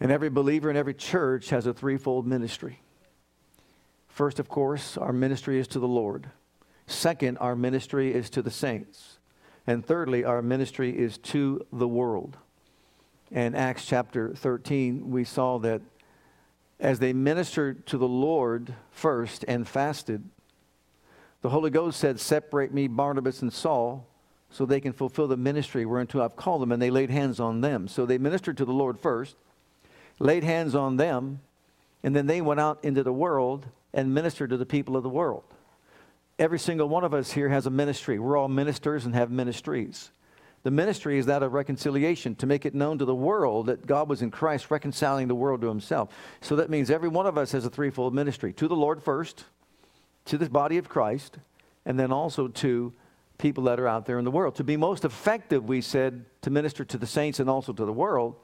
And every believer in every church has a threefold ministry. First, of course, our ministry is to the Lord. Second, our ministry is to the saints. And thirdly, our ministry is to the world. In Acts chapter 13, we saw that as they ministered to the Lord first and fasted, the Holy Ghost said, Separate me, Barnabas and Saul, so they can fulfill the ministry whereunto I've called them. And they laid hands on them. So they ministered to the Lord first laid hands on them, and then they went out into the world and ministered to the people of the world. Every single one of us here has a ministry. We're all ministers and have ministries. The ministry is that of reconciliation, to make it known to the world that God was in Christ reconciling the world to himself. So that means every one of us has a threefold ministry to the Lord first, to the body of Christ, and then also to people that are out there in the world. To be most effective, we said, to minister to the saints and also to the world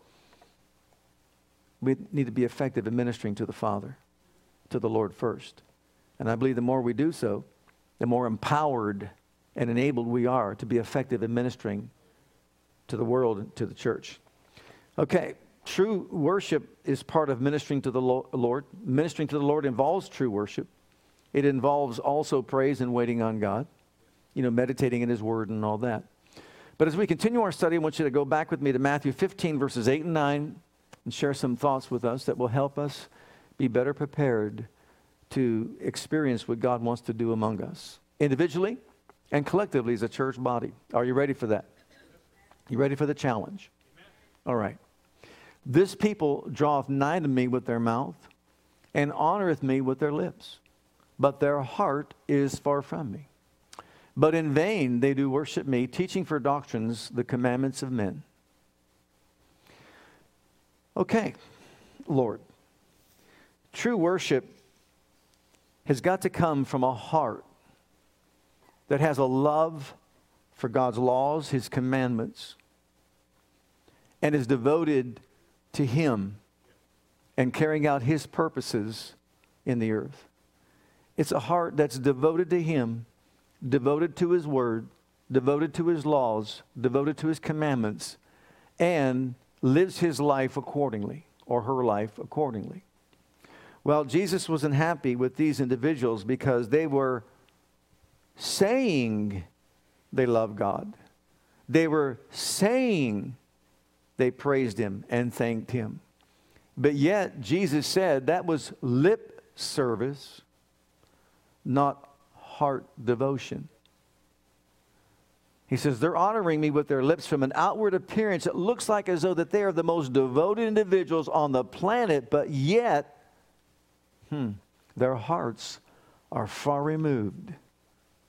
we need to be effective in ministering to the Father, to the Lord first. And I believe the more we do so, the more empowered and enabled we are to be effective in ministering to the world and to the church. Okay, true worship is part of ministering to the Lord. Ministering to the Lord involves true worship. It involves also praise and waiting on God, you know, meditating in His Word and all that. But as we continue our study, I want you to go back with me to Matthew 15, verses 8 and 9, and share some thoughts with us that will help us be better prepared to experience what God wants to do among us, individually and collectively as a church body. Are you ready for that? You ready for the challenge? All right. This people draweth nigh to me with their mouth and honoreth me with their lips, but their heart is far from me. But in vain they do worship me, teaching for doctrines the commandments of men. Okay, Lord, true worship has got to come from a heart that has a love for God's laws, His commandments, and is devoted to Him and carrying out His purposes in the earth. It's a heart that's devoted to Him, devoted to His Word, devoted to His laws, devoted to His commandments, and lives his life accordingly or her life accordingly. Well, Jesus wasn't happy with these individuals because they were saying they love God. They were saying they praised him and thanked him. But yet, Jesus said that was lip service, not heart devotion. He says, They're honoring me with their lips from an outward appearance. It looks like as though that they are the most devoted individuals on the planet, but yet, hmm, their hearts are far removed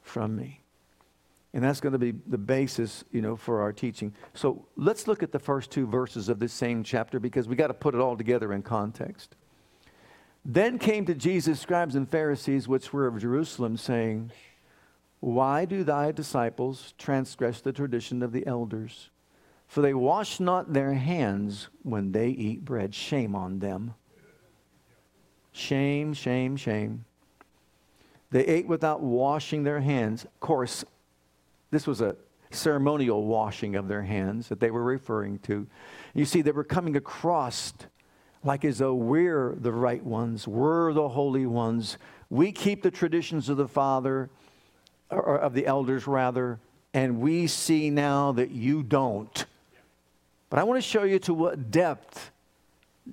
from me. And that's going to be the basis, you know, for our teaching. So let's look at the first two verses of this same chapter because we got to put it all together in context. Then came to Jesus scribes and Pharisees, which were of Jerusalem, saying, why do thy disciples transgress the tradition of the elders? For they wash not their hands when they eat bread. Shame on them. Shame, shame, shame. They ate without washing their hands. Of course, this was a ceremonial washing of their hands that they were referring to. You see, they were coming across like as though we're the right ones, we're the holy ones. We keep the traditions of the Father or of the elders rather, and we see now that you don't. But I want to show you to what depth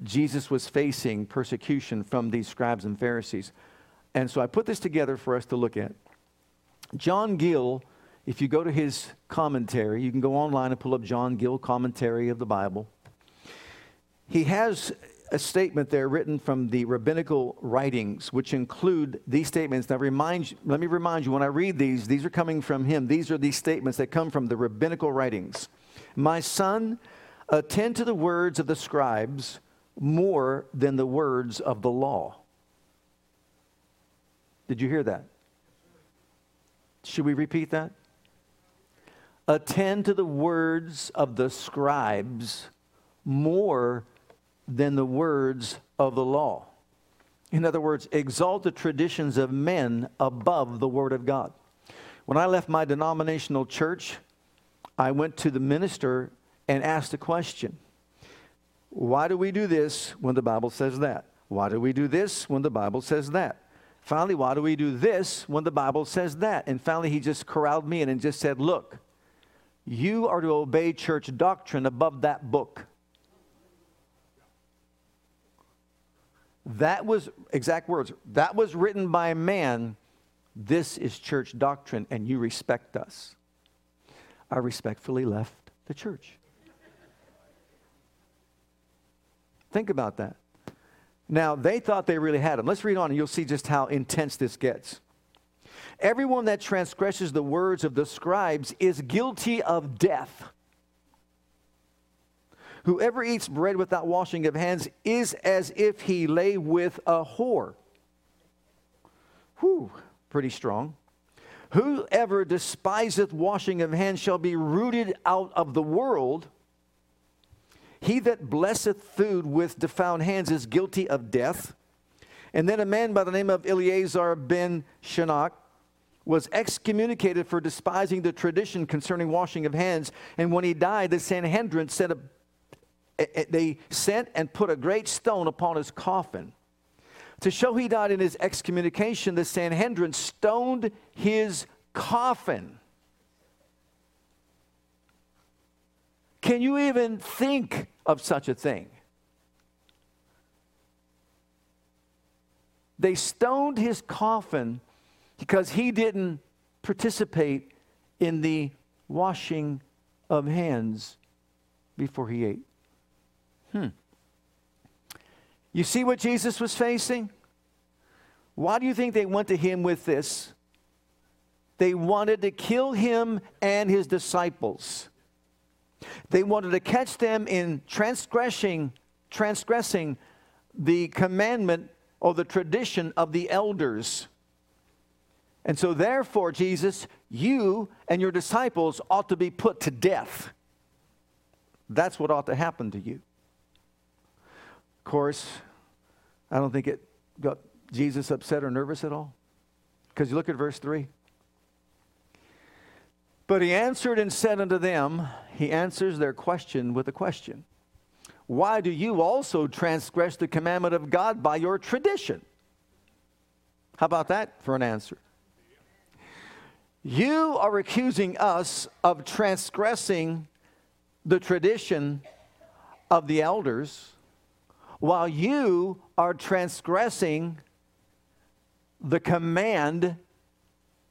Jesus was facing persecution from these scribes and Pharisees. And so I put this together for us to look at. John Gill, if you go to his commentary, you can go online and pull up John Gill commentary of the Bible. He has a statement there written from the rabbinical writings, which include these statements. Now, remind, let me remind you, when I read these, these are coming from him. These are these statements that come from the rabbinical writings. My son, attend to the words of the scribes more than the words of the law. Did you hear that? Should we repeat that? Attend to the words of the scribes more than the words of the law. In other words, exalt the traditions of men above the Word of God. When I left my denominational church, I went to the minister and asked a question Why do we do this when the Bible says that? Why do we do this when the Bible says that? Finally, why do we do this when the Bible says that? And finally, he just corralled me in and just said, Look, you are to obey church doctrine above that book. That was, exact words, that was written by a man. This is church doctrine, and you respect us. I respectfully left the church. Think about that. Now, they thought they really had him. Let's read on, and you'll see just how intense this gets. Everyone that transgresses the words of the scribes is guilty of death. Whoever eats bread without washing of hands is as if he lay with a whore. Whew, pretty strong. Whoever despiseth washing of hands shall be rooted out of the world. He that blesseth food with defiled hands is guilty of death. And then a man by the name of Eleazar ben Shannach was excommunicated for despising the tradition concerning washing of hands. And when he died, the Sanhedrin sent a they sent and put a great stone upon his coffin. To show he died in his excommunication, the Sanhedrin stoned his coffin. Can you even think of such a thing? They stoned his coffin because he didn't participate in the washing of hands before he ate. Hmm. You see what Jesus was facing? Why do you think they went to him with this? They wanted to kill him and his disciples. They wanted to catch them in transgressing, transgressing the commandment or the tradition of the elders. And so, therefore, Jesus, you and your disciples ought to be put to death. That's what ought to happen to you. Of course, I don't think it got Jesus upset or nervous at all. Because you look at verse 3. But he answered and said unto them, He answers their question with a question. Why do you also transgress the commandment of God by your tradition? How about that for an answer? You are accusing us of transgressing the tradition of the elders while you are transgressing the command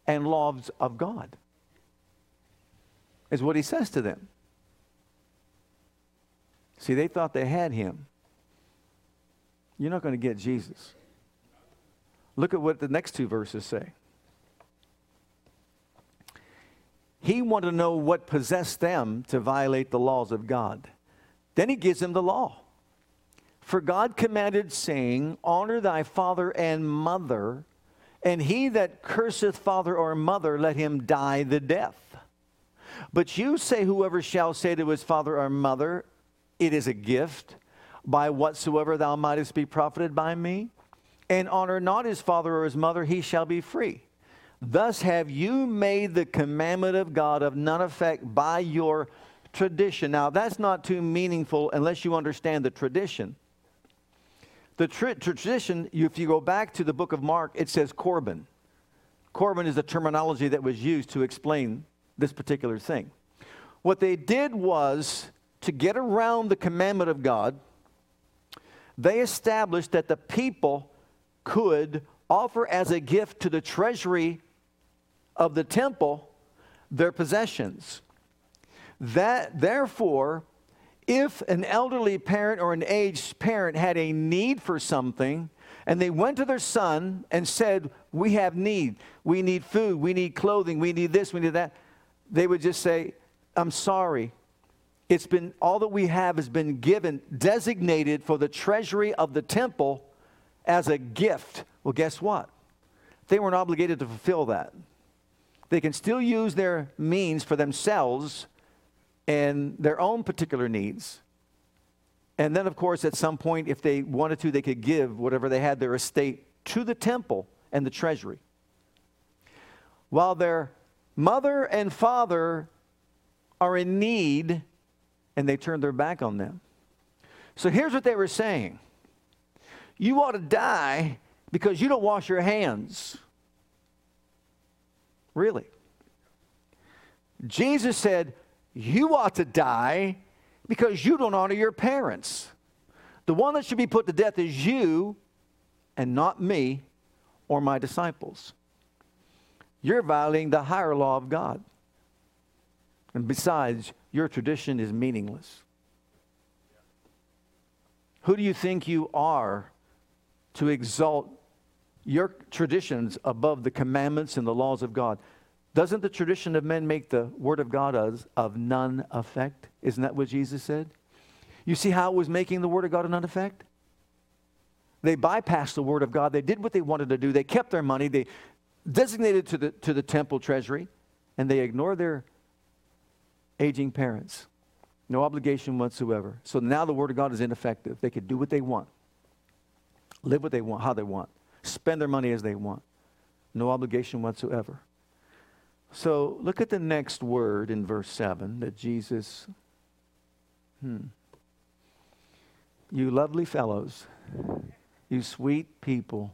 and laws of God, is what he says to them. See, they thought they had him. You're not going to get Jesus. Look at what the next two verses say. He wanted to know what possessed them to violate the laws of God. Then he gives them the law. For God commanded, saying, Honor thy father and mother, and he that curseth father or mother, let him die the death. But you say, Whoever shall say to his father or mother, It is a gift, by whatsoever thou mightest be profited by me, and honor not his father or his mother, he shall be free. Thus have you made the commandment of God of none effect by your tradition. Now, that's not too meaningful unless you understand the tradition. The tra- tradition, if you go back to the book of Mark, it says Corban. Corban is the terminology that was used to explain this particular thing. What they did was to get around the commandment of God, they established that the people could offer as a gift to the treasury of the temple their possessions. That therefore if an elderly parent or an aged parent had a need for something, and they went to their son and said, We have need. We need food. We need clothing. We need this. We need that. They would just say, I'm sorry. It's been all that we have has been given, designated for the treasury of the temple as a gift. Well, guess what? They weren't obligated to fulfill that. They can still use their means for themselves and their own particular needs. And then, of course, at some point, if they wanted to, they could give whatever they had, their estate, to the temple and the treasury. While their mother and father are in need and they turn their back on them. So here's what they were saying You ought to die because you don't wash your hands. Really? Jesus said, You ought to die because you don't honor your parents. The one that should be put to death is you and not me or my disciples. You're violating the higher law of God. And besides, your tradition is meaningless. Who do you think you are to exalt your traditions above the commandments and the laws of God? Doesn't the tradition of men make the word of God of, of none effect? Isn't that what Jesus said? You see how it was making the word of God of none effect? They bypassed the word of God. They did what they wanted to do. They kept their money. They designated to the, to the temple treasury, and they ignored their aging parents. No obligation whatsoever. So now the word of God is ineffective. They could do what they want, live what they want, how they want, spend their money as they want. No obligation whatsoever. So look at the next word in verse 7 that Jesus, hmm, you lovely fellows, you sweet people,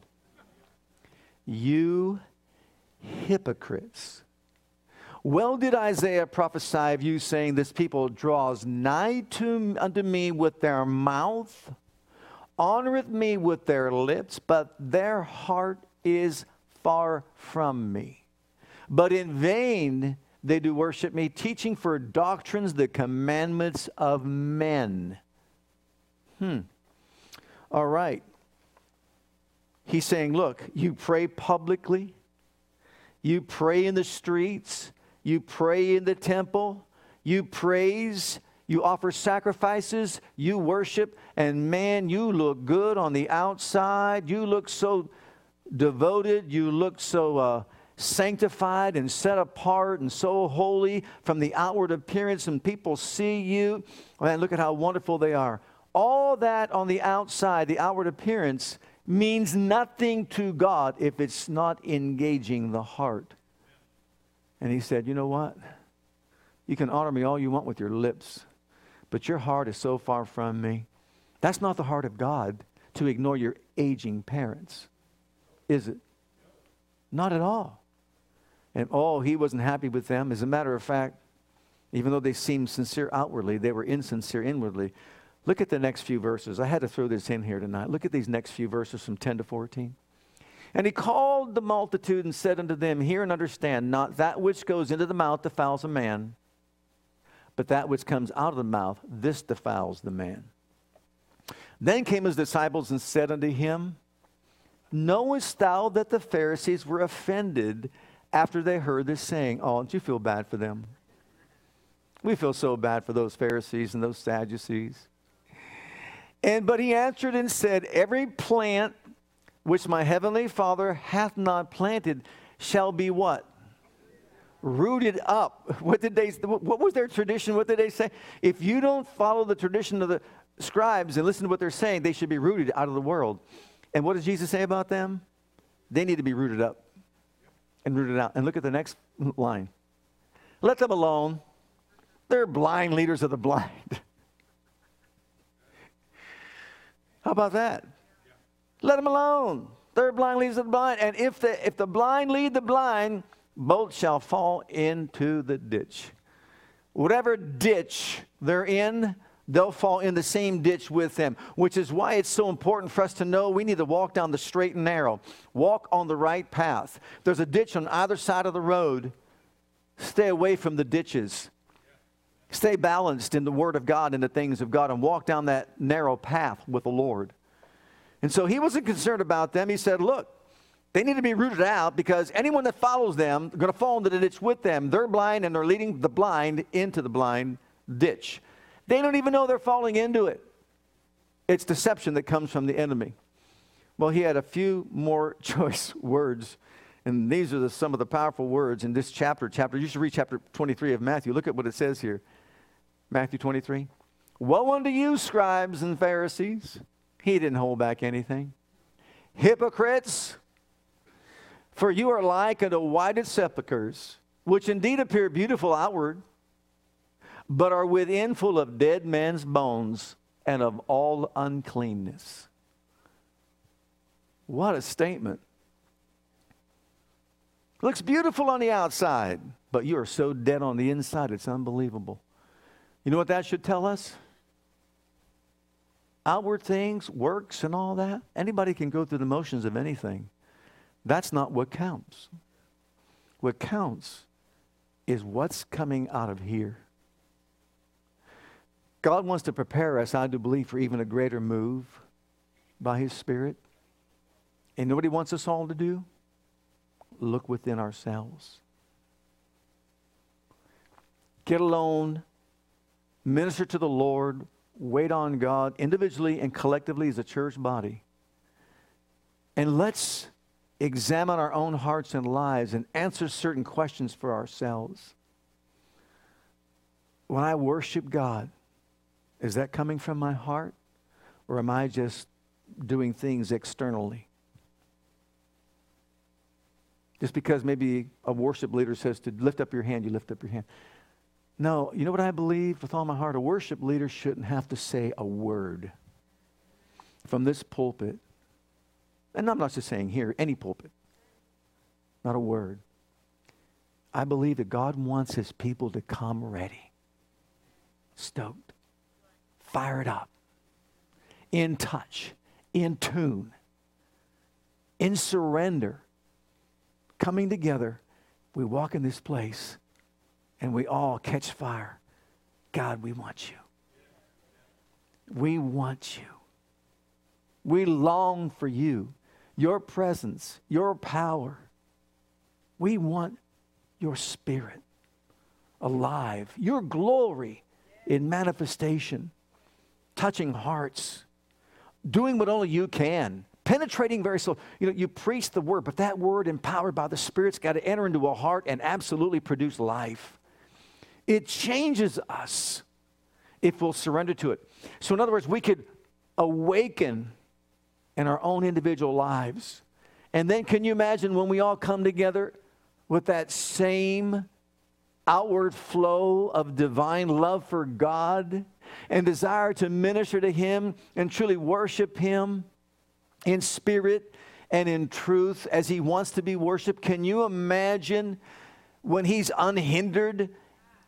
you hypocrites. Well did Isaiah prophesy of you, saying, This people draws nigh to, unto me with their mouth, honoreth me with their lips, but their heart is far from me. But in vain they do worship me, teaching for doctrines the commandments of men. Hmm. All right. He's saying, Look, you pray publicly, you pray in the streets, you pray in the temple, you praise, you offer sacrifices, you worship, and man, you look good on the outside. You look so devoted, you look so uh, sanctified and set apart and so holy from the outward appearance, and people see you. Man, look at how wonderful they are. All that on the outside, the outward appearance, means nothing to God if it's not engaging the heart. And he said, You know what? You can honor me all you want with your lips, but your heart is so far from me. That's not the heart of God to ignore your aging parents, is it? Not at all. And oh, he wasn't happy with them. As a matter of fact, even though they seemed sincere outwardly, they were insincere inwardly. Look at the next few verses. I had to throw this in here tonight. Look at these next few verses from 10 to 14. And he called the multitude and said unto them, Hear and understand, not that which goes into the mouth defiles a man, but that which comes out of the mouth, this defiles the man. Then came his disciples and said unto him, Knowest thou that the Pharisees were offended after they heard this saying? Oh, don't you feel bad for them? We feel so bad for those Pharisees and those Sadducees. And but he answered and said, Every plant which my heavenly Father hath not planted shall be what? Rooted up. What did they what was their tradition? What did they say? If you don't follow the tradition of the scribes and listen to what they're saying, they should be rooted out of the world. And what does Jesus say about them? They need to be rooted up and root it out. And look at the next line. Let them alone. They're blind leaders of the blind. How about that? Let them alone. They're blind leads the blind. And if the, if the blind lead the blind, both shall fall into the ditch. Whatever ditch they're in, they'll fall in the same ditch with them, which is why it's so important for us to know we need to walk down the straight and narrow, walk on the right path. There's a ditch on either side of the road. Stay away from the ditches. Stay balanced in the Word of God and the things of God and walk down that narrow path with the Lord. And so he wasn't concerned about them. He said, Look, they need to be rooted out because anyone that follows them, going to fall into the ditch with them. They're blind and they're leading the blind into the blind ditch. They don't even know they're falling into it. It's deception that comes from the enemy. Well, he had a few more choice words, and these are the, some of the powerful words in this chapter. Chapter you should read chapter 23 of Matthew. Look at what it says here. Matthew 23. Woe unto you, scribes and Pharisees. He didn't hold back anything. Hypocrites, for you are like unto whited sepulchres, which indeed appear beautiful outward, but are within full of dead men's bones and of all uncleanness. What a statement. Looks beautiful on the outside, but you are so dead on the inside, it's unbelievable. You know what that should tell us? Outward things, works, and all that. Anybody can go through the motions of anything. That's not what counts. What counts is what's coming out of here. God wants to prepare us, I do believe, for even a greater move by His Spirit. And what He wants us all to do? Look within ourselves. Get alone, minister to the Lord, wait on God individually and collectively as a church body. And let's examine our own hearts and lives and answer certain questions for ourselves. When I worship God, is that coming from my heart? Or am I just doing things externally? Just because maybe a worship leader says to lift up your hand, you lift up your hand. No, you know what I believe with all my heart? A worship leader shouldn't have to say a word from this pulpit. And I'm not just saying here, any pulpit. Not a word. I believe that God wants his people to come ready, stoked, fired up, in touch, in tune, in surrender, coming together. We walk in this place and we all catch fire. God, we want you. We want you. We long for you, your presence, your power. We want your spirit alive, your glory in manifestation, touching hearts, doing what only you can, penetrating very slow. You know, you preach the word, but that word empowered by the Spirit's got to enter into a heart and absolutely produce life. It changes us if we'll surrender to it. So, in other words, we could awaken in our own individual lives. And then, can you imagine when we all come together with that same outward flow of divine love for God and desire to minister to Him and truly worship Him in spirit and in truth as He wants to be worshiped? Can you imagine when He's unhindered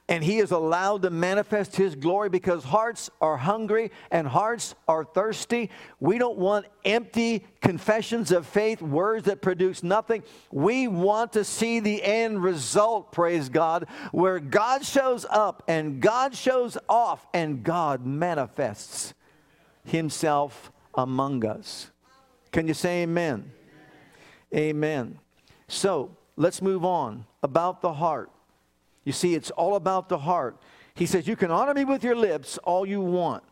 and he is allowed to manifest his glory because hearts are hungry and hearts are thirsty. We don't want empty confessions of faith, words that produce nothing. We want to see the end result, praise God, where God shows up and God shows off and God manifests himself among us. Can you say amen? Amen. So let's move on about the heart. You see, it's all about the heart. He says, You can honor me with your lips all you want.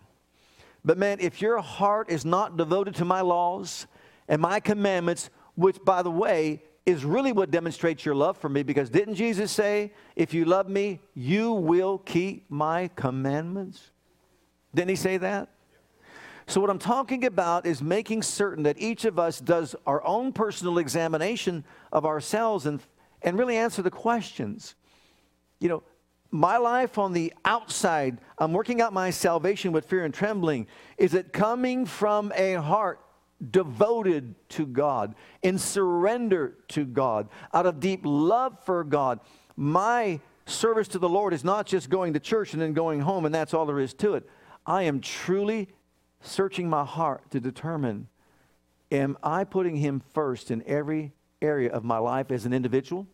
But man, if your heart is not devoted to my laws and my commandments, which, by the way, is really what demonstrates your love for me, because didn't Jesus say, If you love me, you will keep my commandments? Didn't he say that? So, what I'm talking about is making certain that each of us does our own personal examination of ourselves and, and really answer the questions you know, my life on the outside, I'm working out my salvation with fear and trembling. Is it coming from a heart devoted to God, in surrender to God, out of deep love for God? My service to the Lord is not just going to church and then going home, and that's all there is to it. I am truly searching my heart to determine am I putting Him first in every area of my life as an individual?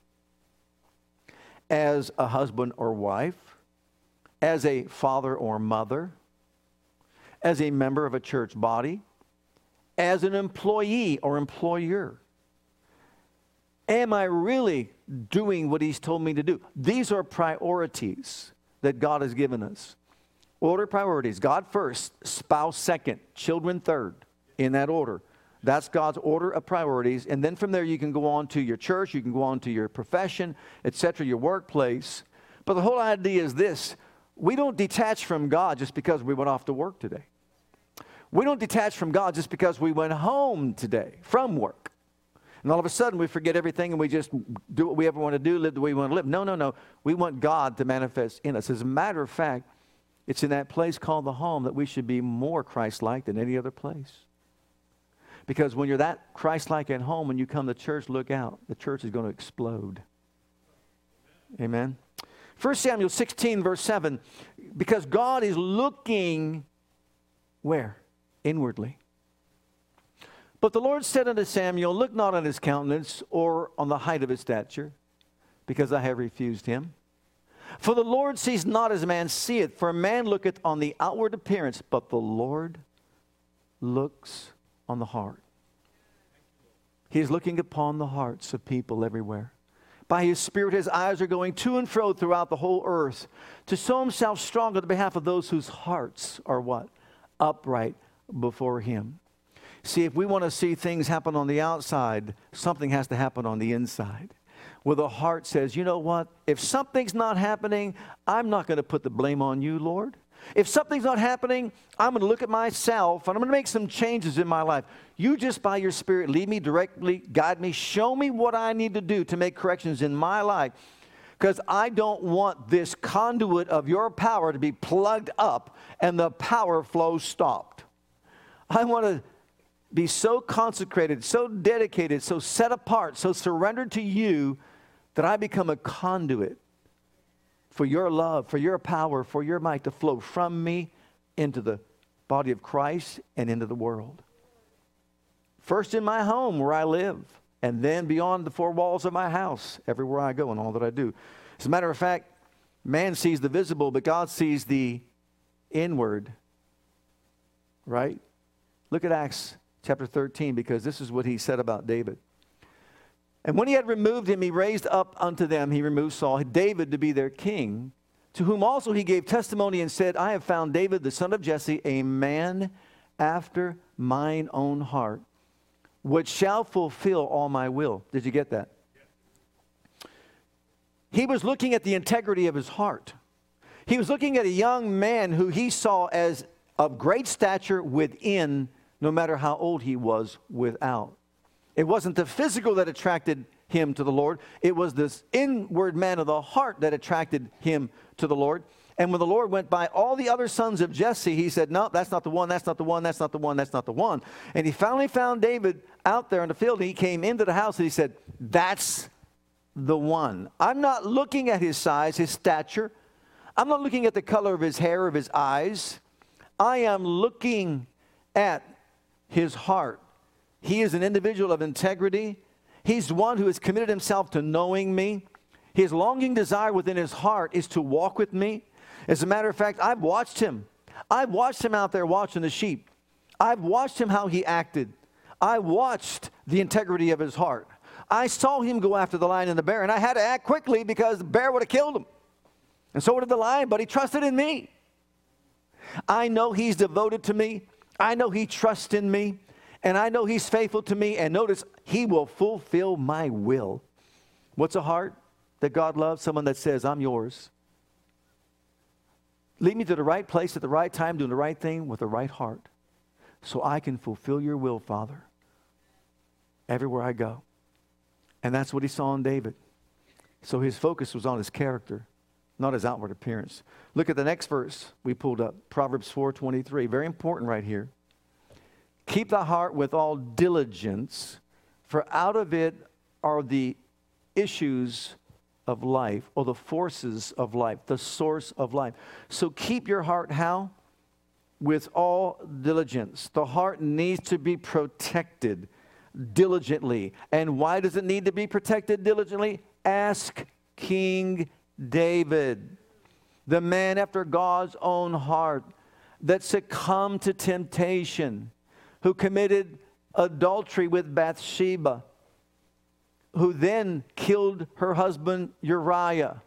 As a husband or wife, as a father or mother, as a member of a church body, as an employee or employer. Am I really doing what He's told me to do? These are priorities that God has given us. Order priorities God first, spouse second, children third, in that order. That's God's order of priorities. And then from there, you can go on to your church, you can go on to your profession, etc., your workplace. But the whole idea is this we don't detach from God just because we went off to work today. We don't detach from God just because we went home today from work. And all of a sudden we forget everything and we just do what we ever want to do, live the way we want to live. No, no, no. We want God to manifest in us. As a matter of fact, it's in that place called the home that we should be more Christ like than any other place. Because when you're that Christ like at home, when you come to church, look out. The church is going to explode. Amen. 1 Samuel 16, verse 7, because God is looking where? Inwardly. But the Lord said unto Samuel, Look not on his countenance or on the height of his stature, because I have refused him. For the Lord sees not as man seeth, for a man looketh on the outward appearance, but the Lord looks on the heart. He is looking upon the hearts of people everywhere. By his Spirit, his eyes are going to and fro throughout the whole earth to show himself strong on the behalf of those whose hearts are what? Upright before him. See, if we want to see things happen on the outside, something has to happen on the inside. Where the heart says, you know what? If something's not happening, I'm not going to put the blame on you, Lord. If something's not happening, I'm going to look at myself and I'm going to make some changes in my life. You just by your Spirit lead me directly, guide me, show me what I need to do to make corrections in my life. Because I don't want this conduit of your power to be plugged up and the power flow stopped. I want to be so consecrated, so dedicated, so set apart, so surrendered to you that I become a conduit for your love, for your power, for your might to flow from me into the body of Christ and into the world. First in my home where I live, and then beyond the four walls of my house, everywhere I go and all that I do. As a matter of fact, man sees the visible, but God sees the inward. Right? Look at Acts chapter 13, because this is what he said about David. And when he had removed him, he raised up unto them, he removed Saul, David to be their king, to whom also he gave testimony and said, I have found David, the son of Jesse, a man after mine own heart, which shall fulfill all my will. Did you get that? He was looking at the integrity of his heart. He was looking at a young man who he saw as of great stature within, no matter how old he was without. It wasn't the physical that attracted him to the Lord, it was this inward man of the heart that attracted him to the Lord. And when the Lord went by all the other sons of Jesse, he said, No, that's not the one, that's not the one, that's not the one, that's not the one. And he finally found David out there in the field, and he came into the house and he said, That's the one. I'm not looking at his size, his stature. I'm not looking at the color of his hair, of his eyes. I am looking at his heart. He is an individual of integrity. He's one who has committed himself to knowing me. His longing desire within his heart is to walk with me. As a matter of fact, I've watched him. I've watched him out there watching the sheep. I've watched him how he acted. I watched the integrity of his heart. I saw him go after the lion and the bear, and I had to act quickly because the bear would have killed him. And so did the lion, but he trusted in me. I know he's devoted to me. I know he trusts in me and I know He's faithful to me. And notice, He will fulfill my will. What's a heart that God loves? Someone that says, I'm yours. Lead me to the right place at the right time, doing the right thing with the right heart, so I can fulfill your will, Father, everywhere I go. And that's what he saw in David. So his focus was on his character, not his outward appearance. Look at the next verse we pulled up, Proverbs 4:23. Very important right here. Keep the heart with all diligence, for out of it are the issues of life or the forces of life, the source of life. So keep your heart how? With all diligence. The heart needs to be protected diligently. And why does it need to be protected diligently? Ask King David, the man after God's own heart that succumbed to temptation who committed adultery with Bathsheba, who then killed her husband Uriah,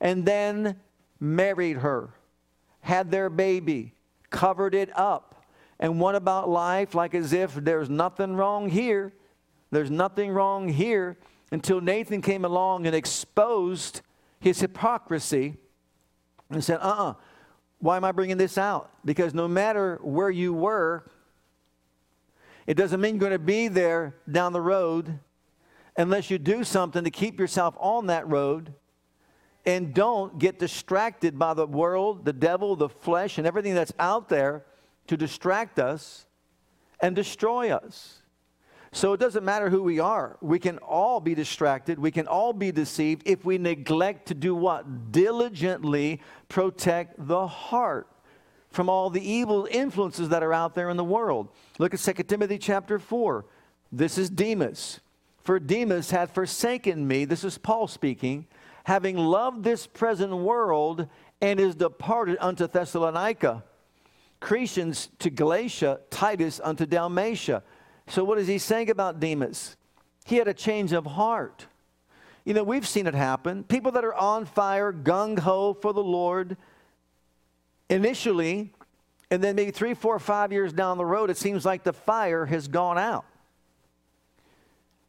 and then married her, had their baby, covered it up, and went about life like as if there's nothing wrong here. There's nothing wrong here until Nathan came along and exposed his hypocrisy and said, uh uh-uh, uh why am I bringing this out? Because no matter where you were, it doesn't mean you're going to be there down the road unless you do something to keep yourself on that road and don't get distracted by the world, the devil, the flesh, and everything that's out there to distract us and destroy us. So it doesn't matter who we are. We can all be distracted. We can all be deceived if we neglect to do what? Diligently protect the heart from all the evil influences that are out there in the world. Look at 2 Timothy chapter 4. This is Demas. For Demas had forsaken me, this is Paul speaking, having loved this present world and is departed unto Thessalonica. Crescens to Galatia, Titus unto Dalmatia. So, what is he saying about Demas? He had a change of heart. You know, we've seen it happen. People that are on fire, gung ho for the Lord, initially, and then maybe three, four, five years down the road, it seems like the fire has gone out.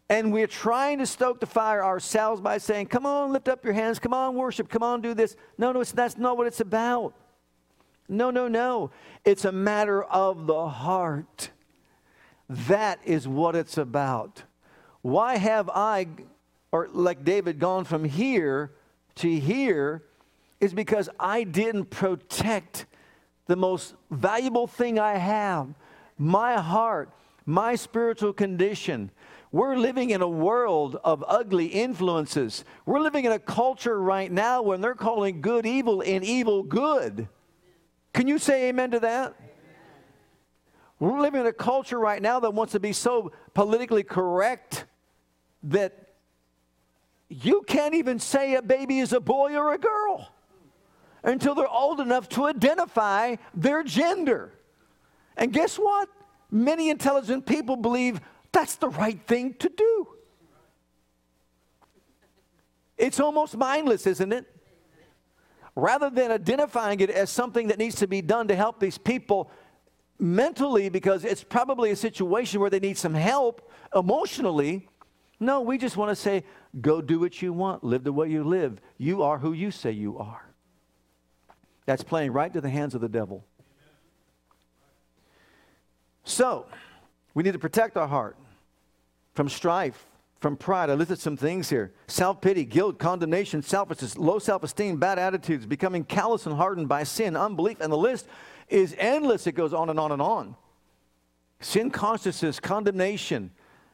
And we're trying to stoke the fire ourselves by saying, Come on, lift up your hands. Come on, worship. Come on, do this. No, no, that's not what it's about. No, no, no. It's a matter of the heart. That is what it's about. Why have I, or like David, gone from here to here? Is because I didn't protect the most valuable thing I have my heart, my spiritual condition. We're living in a world of ugly influences. We're living in a culture right now when they're calling good evil and evil good. Can you say amen to that? We're living in a culture right now that wants to be so politically correct that you can't even say a baby is a boy or a girl until they're old enough to identify their gender. And guess what? Many intelligent people believe that's the right thing to do. It's almost mindless, isn't it? Rather than identifying it as something that needs to be done to help these people mentally because it's probably a situation where they need some help emotionally. No, we just want to say, go do what you want, live the way you live. You are who you say you are. That's playing right to the hands of the devil. So, we need to protect our heart from strife, from pride. I listed some things here self pity, guilt, condemnation, selfishness, low self esteem, bad attitudes, becoming callous and hardened by sin, unbelief, and the list is endless. It goes on and on and on. Sin consciousness, condemnation.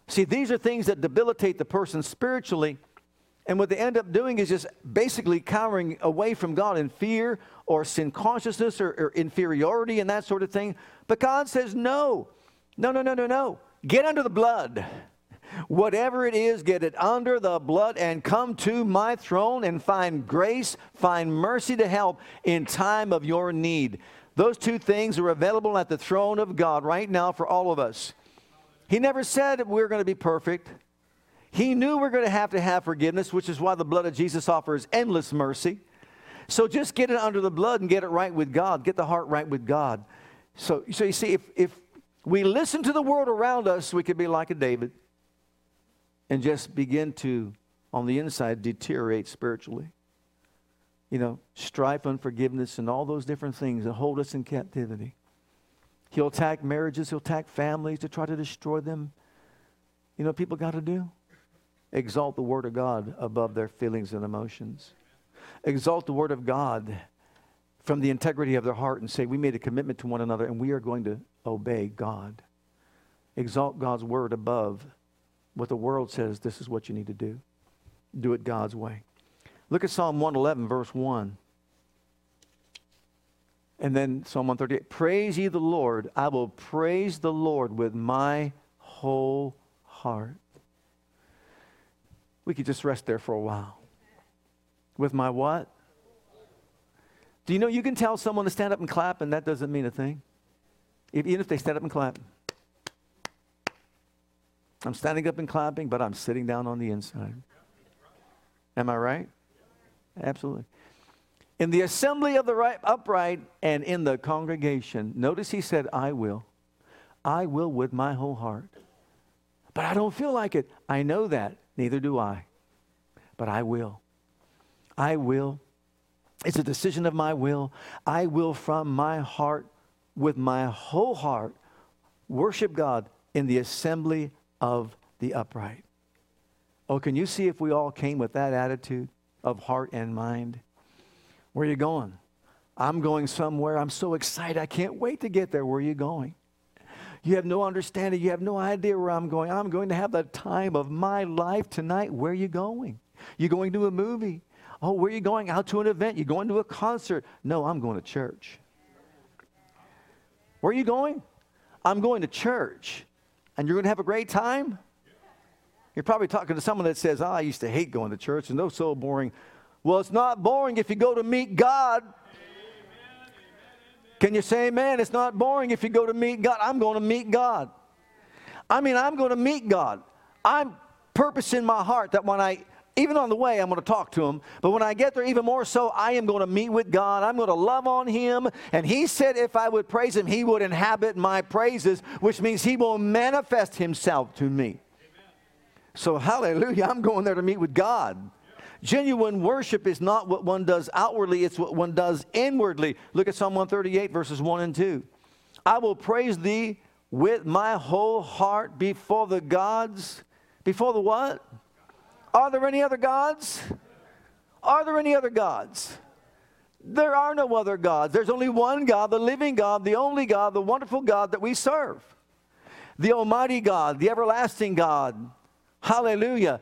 See, these are things that debilitate the person spiritually. And what they end up doing is just basically cowering away from God in fear or sin consciousness or, or inferiority and that sort of thing. But God says, no, no, no, no, no, no. Get under the blood. Whatever it is, get it under the blood and come to my throne and find grace, find mercy to help in time of your need. Those two things are available at the throne of God right now for all of us. He never said we're going to be perfect. He knew we're going to have to have forgiveness, which is why the blood of Jesus offers endless mercy. So just get it under the blood and get it right with God. Get the heart right with God. So, so you see, if, if we listen to the world around us, we could be like a David and just begin to, on the inside, deteriorate spiritually you know, strife, unforgiveness, and all those different things that hold us in captivity. He'll attack marriages, he'll attack families to try to destroy them. You know people got to do? Exalt the Word of God above their feelings and emotions. Exalt the Word of God from the integrity of their heart and say, We made a commitment to one another and we are going to obey God. Exalt God's Word above what the world says this is what you need to do. Do it God's way. Look at Psalm 111, verse 1. And then Psalm 138 Praise ye the Lord. I will praise the Lord with my whole heart. We could just rest there for a while. With my what? Do you know you can tell someone to stand up and clap, and that doesn't mean a thing? Even if they stand up and clap. I'm standing up and clapping, but I'm sitting down on the inside. Am I right? Absolutely. in the assembly of the right, upright and in the congregation. Notice he said, I will. I will with my whole heart. But I don't feel like it. I know that. Neither do I. But I will. I will. It's a decision of my will. I will from my heart, with my whole heart, worship God in the assembly of the upright. Oh, can you see if we all came with that attitude of heart and mind? Where are you going? I'm going somewhere. I'm so excited. I can't wait to get there. Where are you going? You have no understanding. You have no idea where I'm going. I'm going to have the time of my life tonight. Where are you going? You going to a movie? Oh, where are you going? Out to an event? You going to a concert? No, I'm going to church. Where are you going? I'm going to church. And you're going to have a great time? You're probably talking to someone that says, oh, I used to hate going to church and those so boring. Well, it's not boring if you go to meet God. Can you say amen? It's not boring if you go to meet God. I'm going to meet God. I mean, I'm going to meet God. I'm purposing in my heart that when I, even on the way, I'm going to talk to him. But when I get there, even more so, I am going to meet with God. I'm going to love on him. And he said if I would praise him, he would inhabit my praises, which means he will manifest himself to me. Amen. So, hallelujah, I'm going there to meet with God. Genuine worship is not what one does outwardly, it's what one does inwardly. Look at Psalm 138, verses 1 and 2. I will praise thee with my whole heart before the gods. Before the what? Are there any other gods? Are there any other gods? There are no other gods. There's only one God, the living God, the only God, the wonderful God that we serve. The Almighty God, the everlasting God. Hallelujah.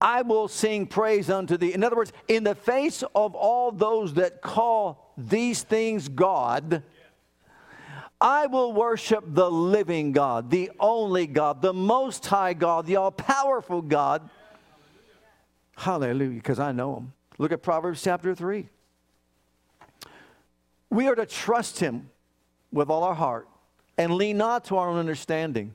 I will sing praise unto thee. In other words, in the face of all those that call these things God, I will worship the living God, the only God, the most high God, the all powerful God. Hallelujah, because I know him. Look at Proverbs chapter 3. We are to trust him with all our heart and lean not to our own understanding.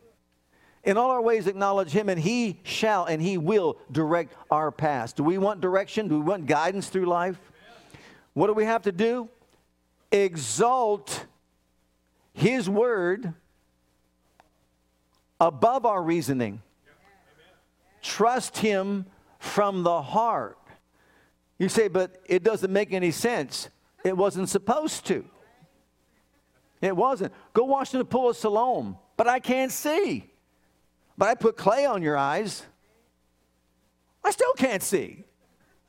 In all our ways, acknowledge Him, and He shall and He will direct our paths. Do we want direction? Do we want guidance through life? What do we have to do? Exalt His Word above our reasoning. Trust Him from the heart. You say, but it doesn't make any sense. It wasn't supposed to. It wasn't. Go wash in the pool of Siloam, but I can't see but I put clay on your eyes. I still can't see.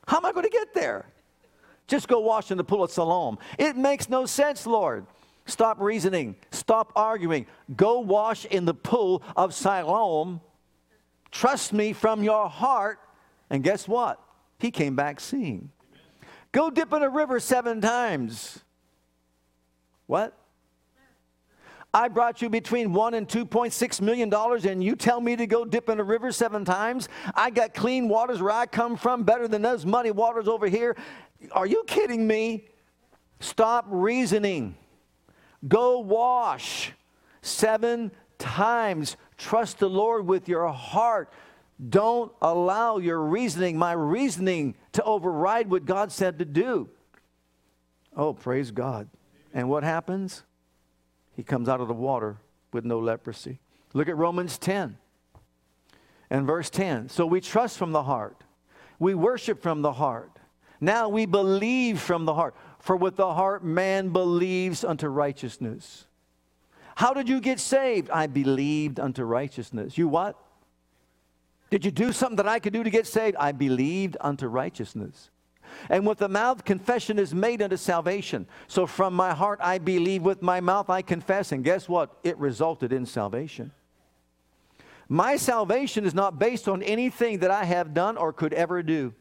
How am I going to get there? Just go wash in the pool of Siloam. It makes no sense, Lord. Stop reasoning. Stop arguing. Go wash in the pool of Siloam. Trust me from your heart. And guess what? He came back seeing. Go dip in a river seven times. What? I brought you between one and $2.6 million, and you tell me to go dip in a river seven times? I got clean waters where I come from, better than those muddy waters over here. Are you kidding me? Stop reasoning. Go wash seven times. Trust the Lord with your heart. Don't allow your reasoning, my reasoning, to override what God said to do. Oh, praise God. And what happens? He comes out of the water with no leprosy. Look at Romans 10 and verse 10. So we trust from the heart, we worship from the heart. Now we believe from the heart. For with the heart man believes unto righteousness. How did you get saved? I believed unto righteousness. You what? Did you do something that I could do to get saved? I believed unto righteousness. And with the mouth, confession is made unto salvation. So from my heart, I believe, with my mouth, I confess. And guess what? It resulted in salvation. My salvation is not based on anything that I have done or could ever do.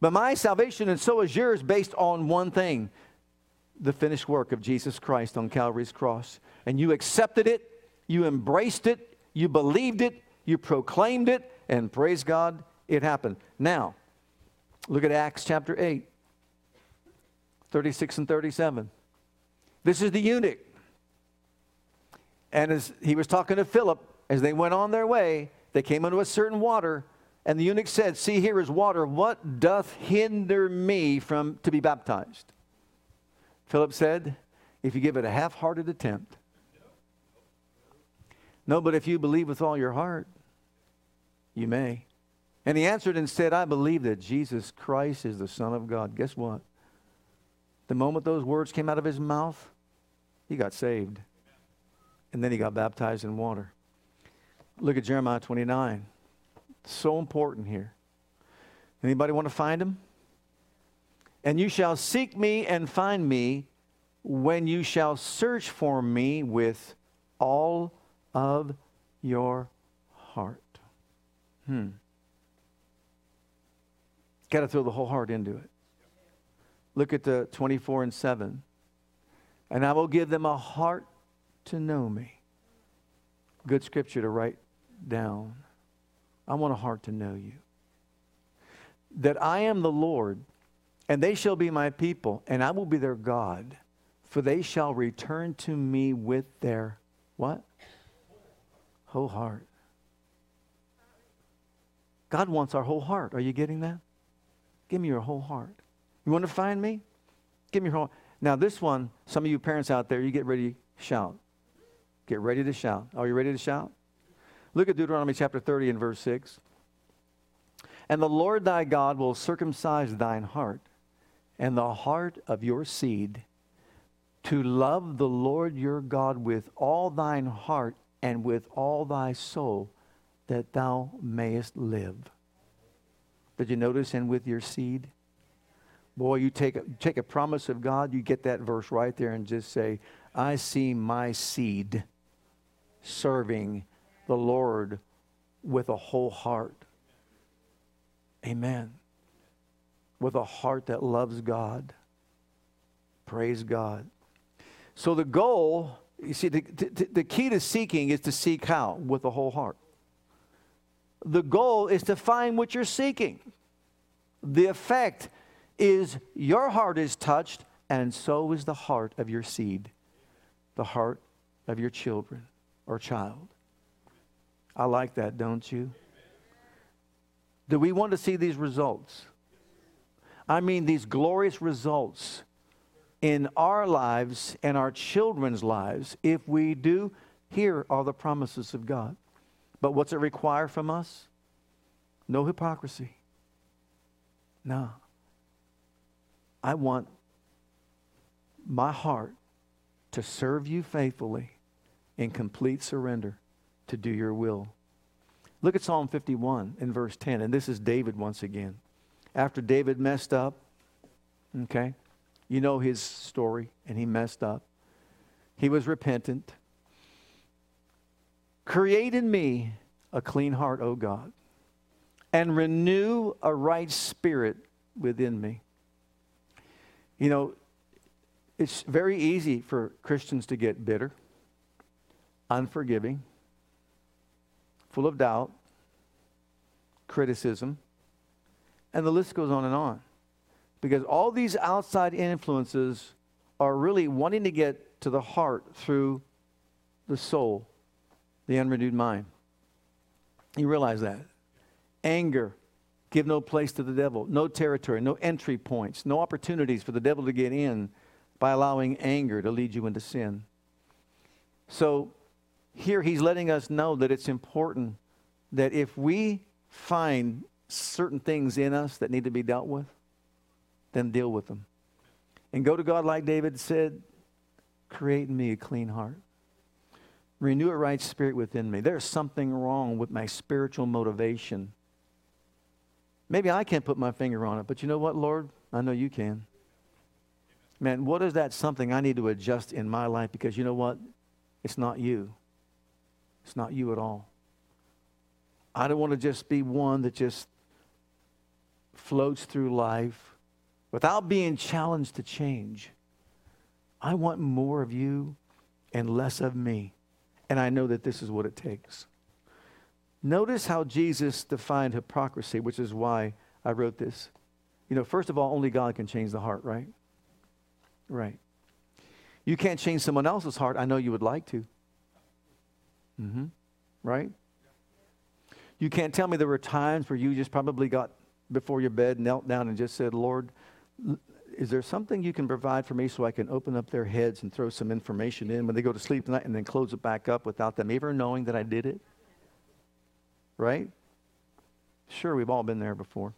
But my salvation, and so is yours, based on one thing the finished work of Jesus Christ on Calvary's cross. And you accepted it, you embraced it, you believed it, you proclaimed it, and praise God, it happened. Now, Look at Acts chapter 8, 36 and 37. This is the eunuch. And as he was talking to Philip, as they went on their way, they came unto a certain water, and the eunuch said, See, here is water. What doth hinder me from to be baptized? Philip said, if you give it a half hearted attempt. No, but if you believe with all your heart, you may. And he answered and said, I believe that Jesus Christ is the Son of God. Guess what? The moment those words came out of his mouth, he got saved. And then he got baptized in water. Look at Jeremiah 29. So important here. Anybody want to find him? And you shall seek me and find me when you shall search for me with all of your heart. Hmm. Got to throw the whole heart into it. Look at the 24 and 7. And I will give them a heart to know me. Good scripture to write down. I want a heart to know you. That I am the Lord, and they shall be my people, and I will be their God, for they shall return to me with their what? Whole heart. God wants our whole heart. Are you getting that? Give me your whole heart. You want to find me? Give me your whole. Now, this one, some of you parents out there, you get ready to shout. Get ready to shout. Are you ready to shout? Look at Deuteronomy chapter 30 and verse 6. And the Lord thy God will circumcise thine heart and the heart of your seed to love the Lord your God with all thine heart and with all thy soul that thou mayest live. Did you notice? And with your seed? Boy, you take a, take a promise of God, you get that verse right there and just say, I see my seed serving the Lord with a whole heart. Amen. With a heart that loves God. Praise God. So the goal, you see, the, the, the key to seeking is to seek how? With a whole heart. The goal is to find what you're seeking. The effect is your heart is touched, and so is the heart of your seed, the heart of your children or child. I like that, don't you? Do we want to see these results? I mean, these glorious results in our lives and our children's lives. If we do, here are the promises of God. But what's it require from us? No hypocrisy. No. I want my heart to serve you faithfully in complete surrender to do your will. Look at Psalm 51 in verse 10, and this is David once again. After David messed up, okay, you know his story, and he messed up. He was repentant. Create in me a clean heart, O God, and renew a right spirit within me. You know, it's very easy for Christians to get bitter, unforgiving, full of doubt, criticism, and the list goes on and on. Because all these outside influences are really wanting to get to the heart through the soul, the unrenewed mind. You realize that. Anger, give no place to the devil, no territory, no entry points, no opportunities for the devil to get in by allowing anger to lead you into sin. So here he's letting us know that it's important that if we find certain things in us that need to be dealt with, then deal with them. And go to God like David said, create in me a clean heart. Renew a right spirit within me. There's something wrong with my spiritual motivation. Maybe I can't put my finger on it, but you know what, Lord? I know you can. Man, what is that something I need to adjust in my life? Because you know what? It's not you. It's not you at all. I don't want to just be one that just floats through life without being challenged to change. I want more of you and less of me. And I know that this is what it takes. Notice how Jesus defined hypocrisy, which is why I wrote this. You know, first of all, only God can change the heart, right? Right. You can't change someone else's heart. I know you would like to. Mm-hmm. Right? You can't tell me there were times where you just probably got before your bed, knelt down, and just said, Lord, Is there something you can provide for me so I can open up their heads and throw some information in when they go to sleep tonight and then close it back up without them ever knowing that I did it? Right? Sure, we've all been there before.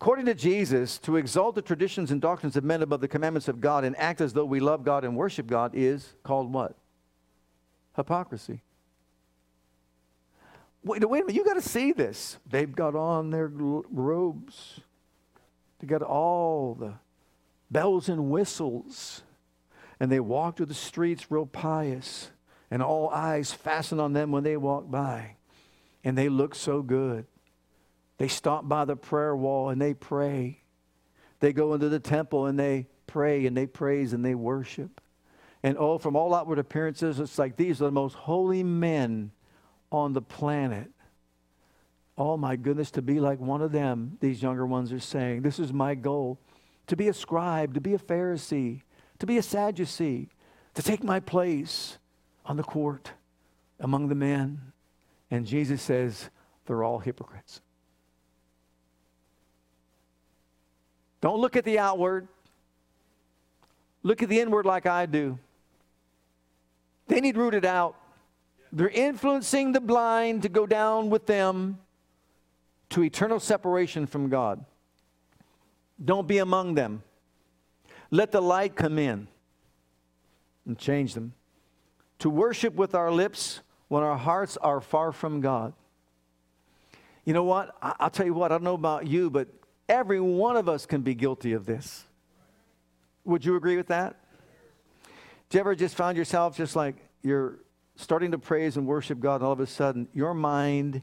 According to Jesus, to exalt the traditions and doctrines of men above the commandments of God and act as though we love God and worship God is called what? Hypocrisy. Wait, wait a minute, you got to see this. They've got on their robes, they got all the bells and whistles, and they walk through the streets real pious, and all eyes fasten on them when they walk by, and they look so good. They stop by the prayer wall and they pray. They go into the temple and they pray and they praise and they worship. And oh, from all outward appearances, it's like these are the most holy men on the planet. Oh my goodness, to be like one of them, these younger ones are saying. This is my goal to be a scribe, to be a Pharisee, to be a Sadducee, to take my place on the court among the men. And Jesus says, they're all hypocrites. Don't look at the outward, look at the inward like I do. They need rooted out. They're influencing the blind to go down with them to eternal separation from God. Don't be among them. Let the light come in and change them. To worship with our lips when our hearts are far from God. You know what? I'll tell you what, I don't know about you, but every one of us can be guilty of this. Would you agree with that? Do you ever just find yourself just like you're starting to praise and worship God, and all of a sudden your mind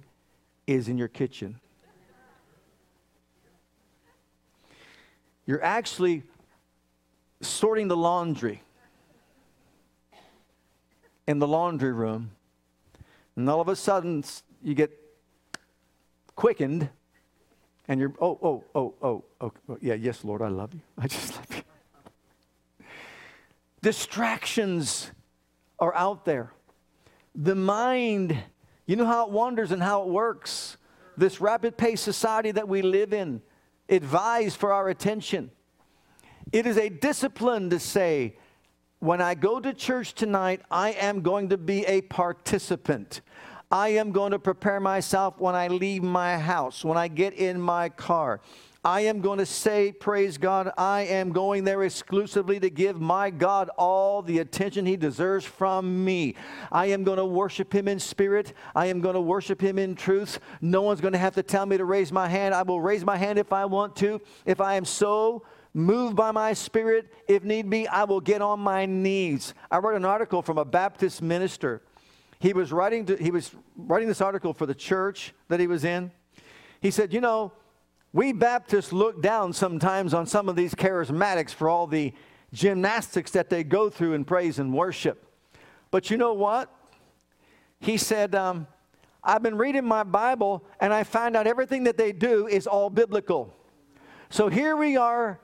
is in your kitchen? You're actually sorting the laundry in the laundry room, and all of a sudden you get quickened, and you're, oh, oh, oh, oh, oh, oh yeah, yes, Lord, I love you. I just love you. Distractions are out there. The mind, you know how it wanders and how it works. This rapid paced society that we live in, vies for our attention. It is a discipline to say, when I go to church tonight, I am going to be a participant. I am going to prepare myself when I leave my house, when I get in my car. I am going to say, Praise God, I am going there exclusively to give my God all the attention he deserves from me. I am going to worship him in spirit. I am going to worship him in truth. No one's going to have to tell me to raise my hand. I will raise my hand if I want to. If I am so moved by my spirit, if need be, I will get on my knees. I read an article from a Baptist minister. He was writing, to, he was writing this article for the church that he was in. He said, You know, we Baptists look down sometimes on some of these charismatics for all the gymnastics that they go through in praise and worship. But you know what? He said, um, I've been reading my Bible and I find out everything that they do is all biblical. So here we are,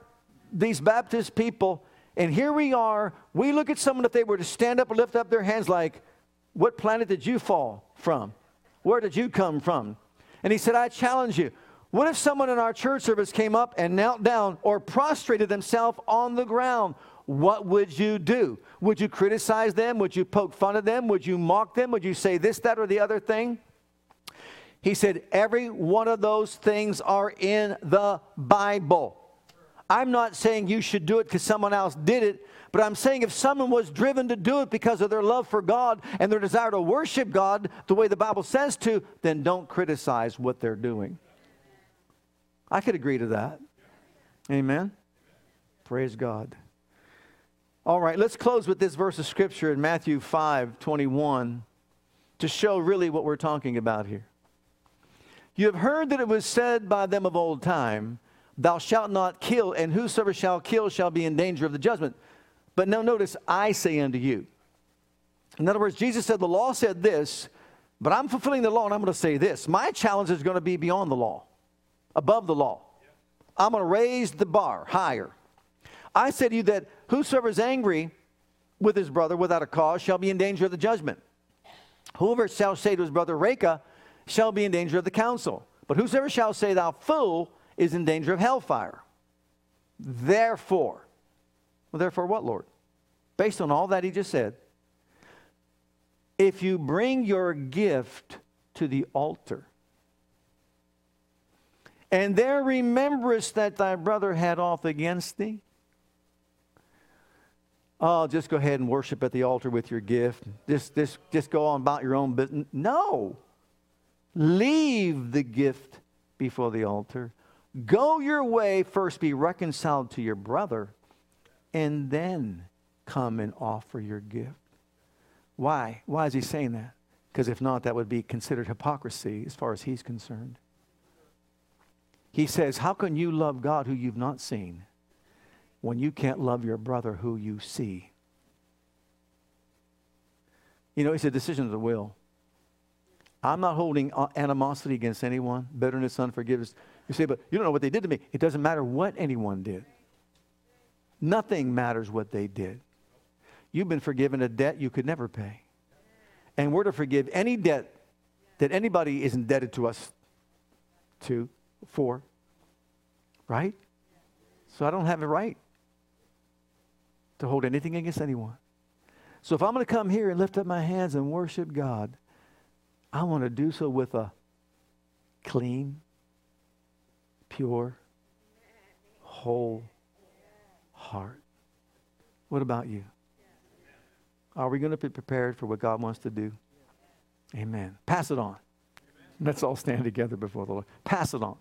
these Baptist people, and here we are. We look at someone if they were to stand up and lift up their hands, like, What planet did you fall from? Where did you come from? And he said, I challenge you. What if someone in our church service came up and knelt down or prostrated themselves on the ground? What would you do? Would you criticize them? Would you poke fun of them? Would you mock them? Would you say this, that, or the other thing? He said, Every one of those things are in the Bible. I'm not saying you should do it because someone else did it, but I'm saying if someone was driven to do it because of their love for God and their desire to worship God the way the Bible says to, then don't criticize what they're doing. I could agree to that. Amen. Praise God. All right, let's close with this verse of scripture in Matthew 5 21 to show really what we're talking about here. You have heard that it was said by them of old time, Thou shalt not kill, and whosoever shall kill shall be in danger of the judgment. But now notice, I say unto you. In other words, Jesus said, The law said this, but I'm fulfilling the law, and I'm going to say this. My challenge is going to be beyond the law above the law. I'm going to raise the bar higher. I say to you that whosoever is angry with his brother without a cause shall be in danger of the judgment. Whoever shall say to his brother, Raca, shall be in danger of the council. But whosoever shall say, Thou fool, is in danger of hellfire. Therefore, well, therefore, what, Lord? Based on all that he just said, if you bring your gift to the altar, and there rememberest that thy brother had aught against thee, oh, just go ahead and worship at the altar with your gift. Just, just, just go on about your own business. No. Leave the gift before the altar. Go your way, first be reconciled to your brother, and then come and offer your gift. Why? Why is he saying that? Because if not, that would be considered hypocrisy as far as he's concerned. He says, How can you love God who you've not seen when you can't love your brother who you see? You know, it's a decision of the will. I'm not holding uh, animosity against anyone, bitterness, unforgiveness. You say, but you don't know what they did to me. It doesn't matter what anyone did. Nothing matters what they did. You've been forgiven a debt you could never pay. And we're to forgive any debt that anybody is indebted to us to, for. Right? So I don't have a right to hold anything against anyone. So if I'm going to come here and lift up my hands and worship God, I want to do so with a clean, pure, whole heart. What about you? Are we going to be prepared for what God wants to do? Amen. Pass it on. Let's all stand together before the Lord. Pass it on.